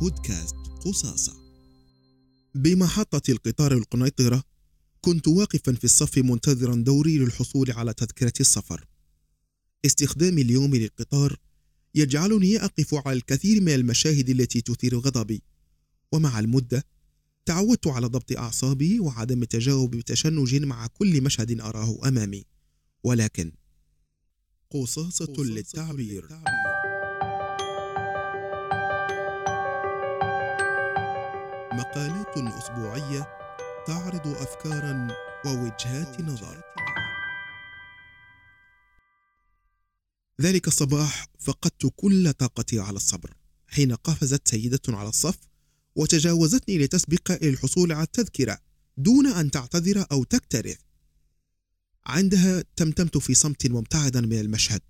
بودكاست قصاصة. بمحطة القطار القنيطرة كنت واقفا في الصف منتظرا دوري للحصول على تذكرة السفر. استخدامي اليوم للقطار يجعلني أقف على الكثير من المشاهد التي تثير غضبي. ومع المدة تعودت على ضبط أعصابي وعدم التجاوب بتشنج مع كل مشهد أراه أمامي. ولكن قصاصة للتعبير. مقالات أسبوعية تعرض أفكارا ووجهات نظر. ذلك الصباح فقدت كل طاقتي على الصبر حين قفزت سيدة على الصف وتجاوزتني لتسبق إلى الحصول على التذكرة دون أن تعتذر أو تكترث. عندها تمتمت في صمت مبتعدا من المشهد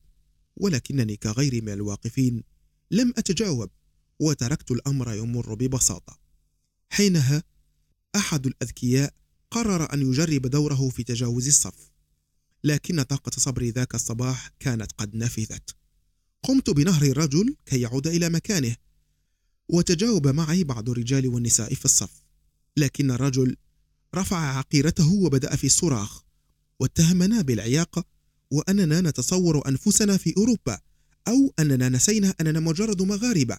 ولكنني كغيري من الواقفين لم أتجاوب وتركت الأمر يمر ببساطة. حينها أحد الأذكياء قرر أن يجرب دوره في تجاوز الصف لكن طاقة صبري ذاك الصباح كانت قد نفذت. قمت بنهر الرجل كي يعود إلى مكانه وتجاوب معي بعض الرجال والنساء في الصف لكن الرجل رفع عقيرته وبدأ في الصراخ واتهمنا بالعياقة وأننا نتصور أنفسنا في أوروبا أو أننا نسينا أننا مجرد مغاربة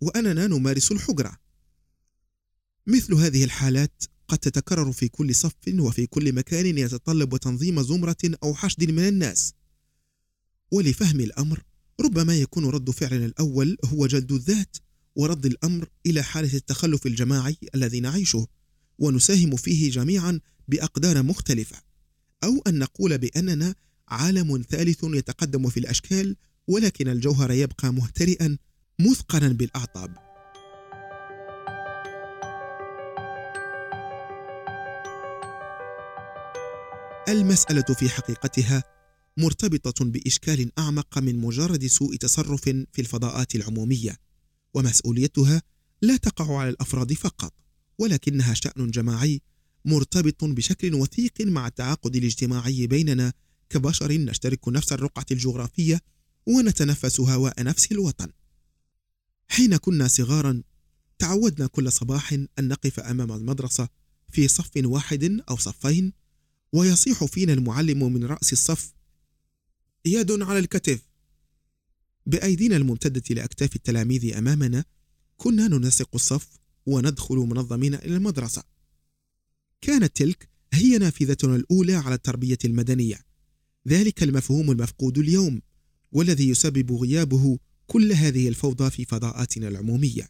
وأننا نمارس الحجرة. مثل هذه الحالات قد تتكرر في كل صف وفي كل مكان يتطلب تنظيم زمرة أو حشد من الناس. ولفهم الأمر ربما يكون رد فعلنا الأول هو جلد الذات ورد الأمر إلى حالة التخلف الجماعي الذي نعيشه ونساهم فيه جميعا بأقدار مختلفة أو أن نقول بأننا عالم ثالث يتقدم في الأشكال ولكن الجوهر يبقى مهترئا مثقلا بالأعطاب. المسألة في حقيقتها مرتبطة بإشكال أعمق من مجرد سوء تصرف في الفضاءات العمومية، ومسؤوليتها لا تقع على الأفراد فقط، ولكنها شأن جماعي مرتبط بشكل وثيق مع التعاقد الاجتماعي بيننا كبشر نشترك نفس الرقعة الجغرافية ونتنفس هواء نفس الوطن. حين كنا صغارا تعودنا كل صباح أن نقف أمام المدرسة في صف واحد أو صفين ويصيح فينا المعلم من رأس الصف. يد على الكتف. بأيدينا الممتدة لأكتاف التلاميذ أمامنا كنا ننسق الصف وندخل منظمين إلى المدرسة. كانت تلك هي نافذتنا الأولى على التربية المدنية. ذلك المفهوم المفقود اليوم والذي يسبب غيابه كل هذه الفوضى في فضاءاتنا العمومية.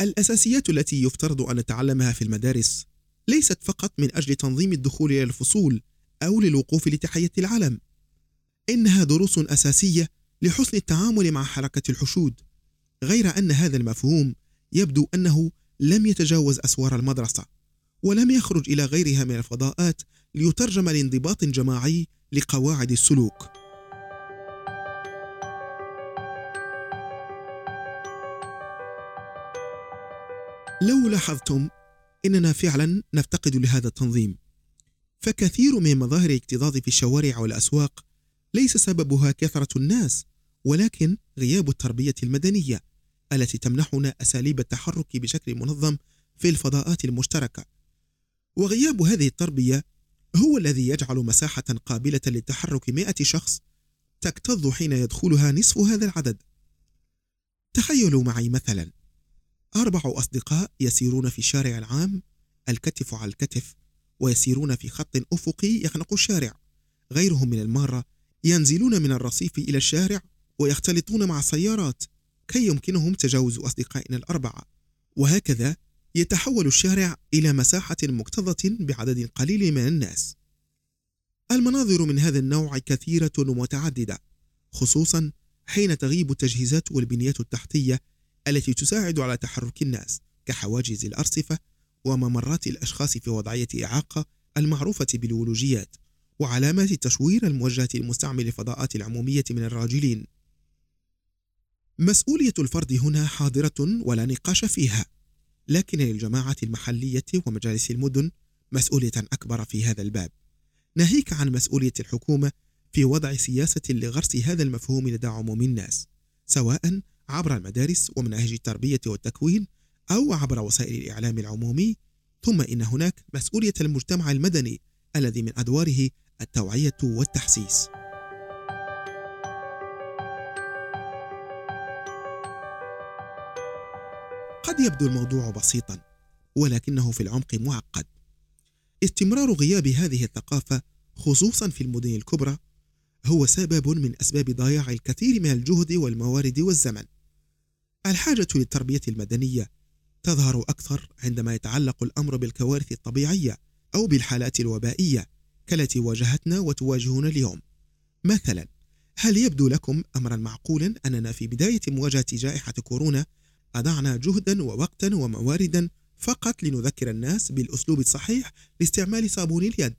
الأساسيات التي يفترض أن نتعلمها في المدارس ليست فقط من أجل تنظيم الدخول إلى الفصول أو للوقوف لتحية العلم. إنها دروس أساسية لحسن التعامل مع حركة الحشود. غير أن هذا المفهوم يبدو أنه لم يتجاوز أسوار المدرسة ولم يخرج إلى غيرها من الفضاءات ليترجم لانضباط جماعي لقواعد السلوك. لو لاحظتم إننا فعلا نفتقد لهذا التنظيم. فكثير من مظاهر الاكتظاظ في الشوارع والأسواق ليس سببها كثرة الناس ولكن غياب التربية المدنية التي تمنحنا أساليب التحرك بشكل منظم في الفضاءات المشتركة. وغياب هذه التربية هو الذي يجعل مساحة قابلة للتحرك مئة شخص تكتظ حين يدخلها نصف هذا العدد. تخيلوا معي مثلا. أربع أصدقاء يسيرون في الشارع العام الكتف على الكتف ويسيرون في خط أفقي يخنق الشارع. غيرهم من المارة ينزلون من الرصيف إلى الشارع ويختلطون مع السيارات كي يمكنهم تجاوز أصدقائنا الأربعة. وهكذا يتحول الشارع إلى مساحة مكتظة بعدد قليل من الناس. المناظر من هذا النوع كثيرة ومتعددة خصوصا حين تغيب التجهيزات والبنيات التحتية التي تساعد على تحرك الناس كحواجز الأرصفة وممرات الأشخاص في وضعية إعاقة المعروفة بالولوجيات وعلامات التشوير الموجهة للمستعمل الفضاءات العمومية من الراجلين. مسؤولية الفرد هنا حاضرة ولا نقاش فيها لكن للجماعة المحلية ومجالس المدن مسؤولية أكبر في هذا الباب. ناهيك عن مسؤولية الحكومة في وضع سياسة لغرس هذا المفهوم لدى عموم الناس سواء عبر المدارس ومناهج التربية والتكوين أو عبر وسائل الإعلام العمومي ثم إن هناك مسؤولية المجتمع المدني الذي من أدواره التوعية والتحسيس. قد يبدو الموضوع بسيطا ولكنه في العمق معقد. استمرار غياب هذه الثقافة خصوصا في المدن الكبرى هو سبب من أسباب ضياع الكثير من الجهد والموارد والزمن. الحاجة للتربية المدنية تظهر أكثر عندما يتعلق الأمر بالكوارث الطبيعية أو بالحالات الوبائية كالتي واجهتنا وتواجهنا اليوم. مثلا هل يبدو لكم أمرا معقولا أننا في بداية مواجهة جائحة كورونا أضعنا جهدا ووقتا ومواردا فقط لنذكر الناس بالأسلوب الصحيح لاستعمال صابون اليد؟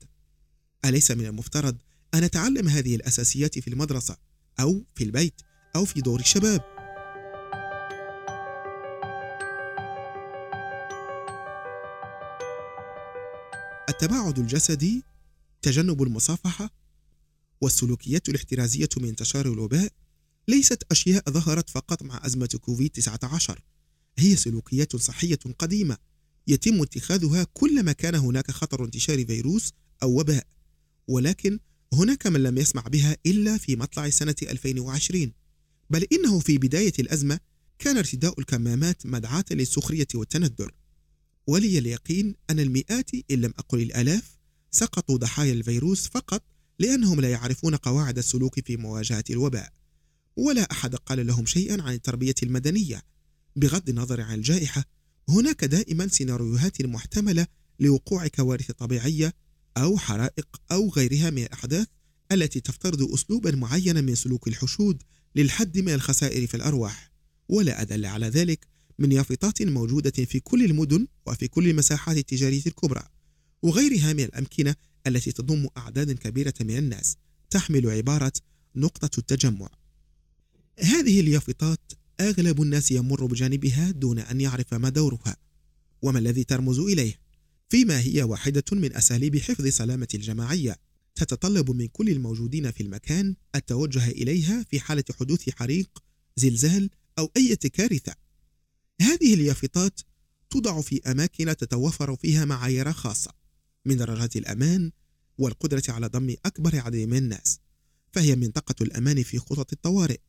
أليس من المفترض أن نتعلم هذه الأساسيات في المدرسة أو في البيت أو في دور الشباب؟ التباعد الجسدي تجنب المصافحة والسلوكيات الاحترازية من انتشار الوباء ليست أشياء ظهرت فقط مع أزمة كوفيد 19 هي سلوكيات صحية قديمة يتم اتخاذها كلما كان هناك خطر انتشار فيروس أو وباء ولكن هناك من لم يسمع بها إلا في مطلع سنة 2020 بل إنه في بداية الأزمة كان ارتداء الكمامات مدعاة للسخرية والتندر. ولي اليقين أن المئات إن لم أقل الآلاف سقطوا ضحايا الفيروس فقط لأنهم لا يعرفون قواعد السلوك في مواجهة الوباء. ولا أحد قال لهم شيئا عن التربية المدنية. بغض النظر عن الجائحة هناك دائما سيناريوهات محتملة لوقوع كوارث طبيعية أو حرائق أو غيرها من الأحداث التي تفترض أسلوبا معينا من سلوك الحشود للحد من الخسائر في الأرواح. ولا أدل على ذلك من يافطات موجودة في كل المدن وفي كل المساحات التجارية الكبرى وغيرها من الأمكنة التي تضم أعداد كبيرة من الناس تحمل عبارة نقطة التجمع. هذه اليافطات أغلب الناس يمر بجانبها دون أن يعرف ما دورها وما الذي ترمز إليه؟ فيما هي واحدة من أساليب حفظ سلامة الجماعية تتطلب من كل الموجودين في المكان التوجه إليها في حالة حدوث حريق زلزال أو أي كارثة هذه اليافطات توضع في أماكن تتوفر فيها معايير خاصة من درجات الأمان والقدرة على ضم أكبر عدد من الناس فهي منطقة الأمان في خطط الطوارئ.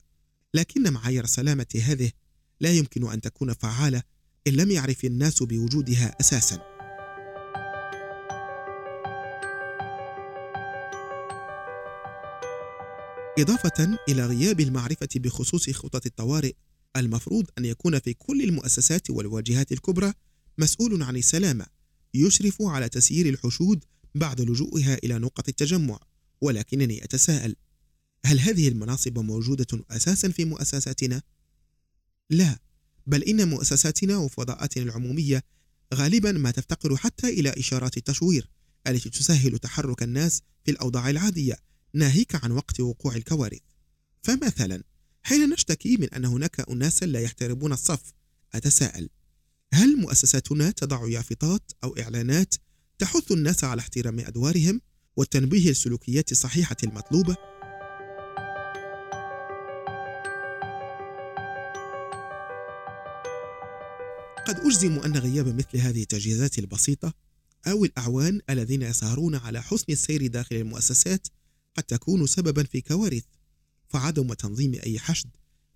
لكن معايير سلامة هذه لا يمكن أن تكون فعالة إن لم يعرف الناس بوجودها أساساً. إضافة إلى غياب المعرفة بخصوص خطط الطوارئ المفروض أن يكون في كل المؤسسات والواجهات الكبرى مسؤول عن السلامة يشرف على تسيير الحشود بعد لجوئها إلى نقط التجمع ولكنني أتساءل هل هذه المناصب موجودة أساسا في مؤسساتنا؟ لا بل إن مؤسساتنا وفضاءاتنا العمومية غالبا ما تفتقر حتى إلى إشارات التشوير التي تسهل تحرك الناس في الأوضاع العادية ناهيك عن وقت وقوع الكوارث فمثلا حين نشتكي من أن هناك أناسا لا يحترمون الصف أتساءل هل مؤسساتنا تضع يافطات أو إعلانات تحث الناس على احترام أدوارهم والتنبيه للسلوكيات الصحيحة المطلوبة؟ قد أجزم أن غياب مثل هذه التجهيزات البسيطة أو الأعوان الذين يسهرون على حسن السير داخل المؤسسات قد تكون سببا في كوارث فعدم تنظيم أي حشد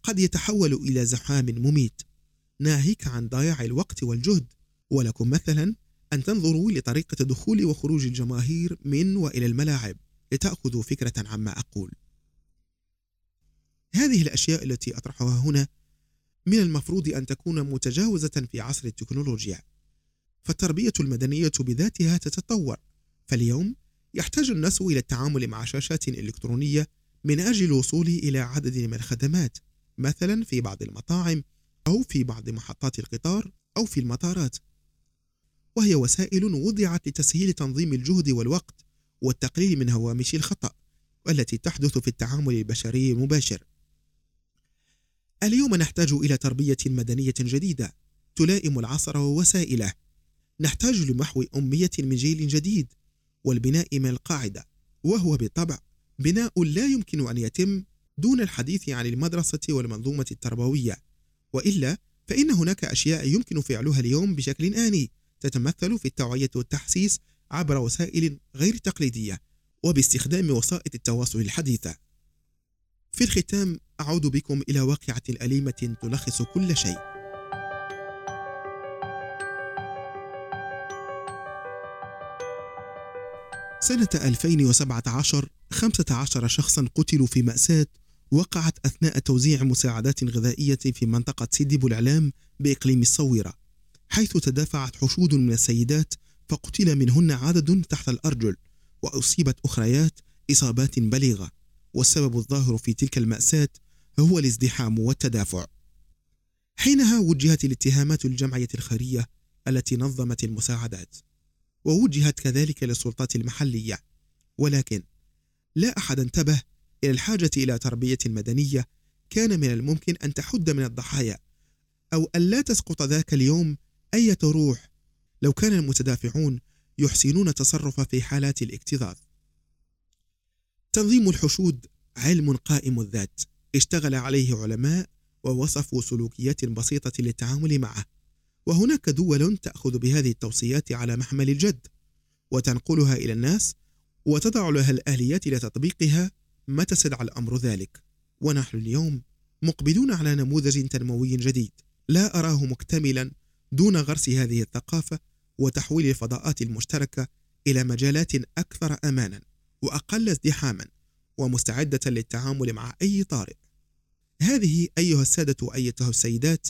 قد يتحول إلى زحام مميت. ناهيك عن ضياع الوقت والجهد. ولكم مثلا أن تنظروا لطريقة دخول وخروج الجماهير من وإلى الملاعب لتأخذوا فكرة عما أقول. هذه الأشياء التي أطرحها هنا من المفروض أن تكون متجاوزة في عصر التكنولوجيا. فالتربية المدنية بذاتها تتطور. فاليوم يحتاج الناس إلى التعامل مع شاشات إلكترونية من أجل الوصول إلى عدد من الخدمات مثلا في بعض المطاعم أو في بعض محطات القطار أو في المطارات. وهي وسائل وضعت لتسهيل تنظيم الجهد والوقت والتقليل من هوامش الخطأ والتي تحدث في التعامل البشري المباشر. اليوم نحتاج إلى تربية مدنية جديدة تلائم العصر ووسائله. نحتاج لمحو أمية من جيل جديد والبناء من القاعدة وهو بالطبع بناء لا يمكن أن يتم دون الحديث عن المدرسة والمنظومة التربوية. وإلا فإن هناك أشياء يمكن فعلها اليوم بشكل آني تتمثل في التوعية والتحسيس عبر وسائل غير تقليدية وباستخدام وسائط التواصل الحديثة. في الختام أعود بكم إلى واقعة أليمة تلخص كل شيء. سنة 2017 15 شخصا قتلوا في مأساة وقعت أثناء توزيع مساعدات غذائية في منطقة سيدي بوالعلام بإقليم الصويرة حيث تدافعت حشود من السيدات فقتل منهن عدد تحت الأرجل وأصيبت أخريات إصابات بليغة والسبب الظاهر في تلك المأساة هو الازدحام والتدافع. حينها وجهت الاتهامات للجمعية الخيرية التي نظمت المساعدات ووجهت كذلك للسلطات المحلية ولكن لا أحد انتبه إلى الحاجة إلى تربية مدنية كان من الممكن أن تحد من الضحايا أو أن لا تسقط ذاك اليوم أية روح لو كان المتدافعون يحسنون التصرف في حالات الاكتظاظ. تنظيم الحشود علم قائم الذات اشتغل عليه علماء ووصفوا سلوكيات بسيطة للتعامل معه وهناك دول تأخذ بهذه التوصيات على محمل الجد وتنقلها إلى الناس وتضع لها الآليات لتطبيقها متى استدعى الأمر ذلك؟ ونحن اليوم مقبلون على نموذج تنموي جديد لا أراه مكتملا دون غرس هذه الثقافة وتحويل الفضاءات المشتركة إلى مجالات أكثر أمانا وأقل ازدحاما ومستعدة للتعامل مع أي طارئ. هذه أيها السادة وأيتها السيدات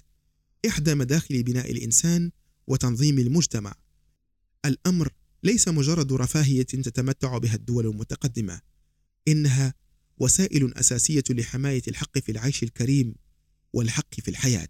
إحدى مداخل بناء الإنسان وتنظيم المجتمع. الأمر ليس مجرد رفاهية تتمتع بها الدول المتقدمة إنها وسائل أساسية لحماية الحق في العيش الكريم والحق في الحياة.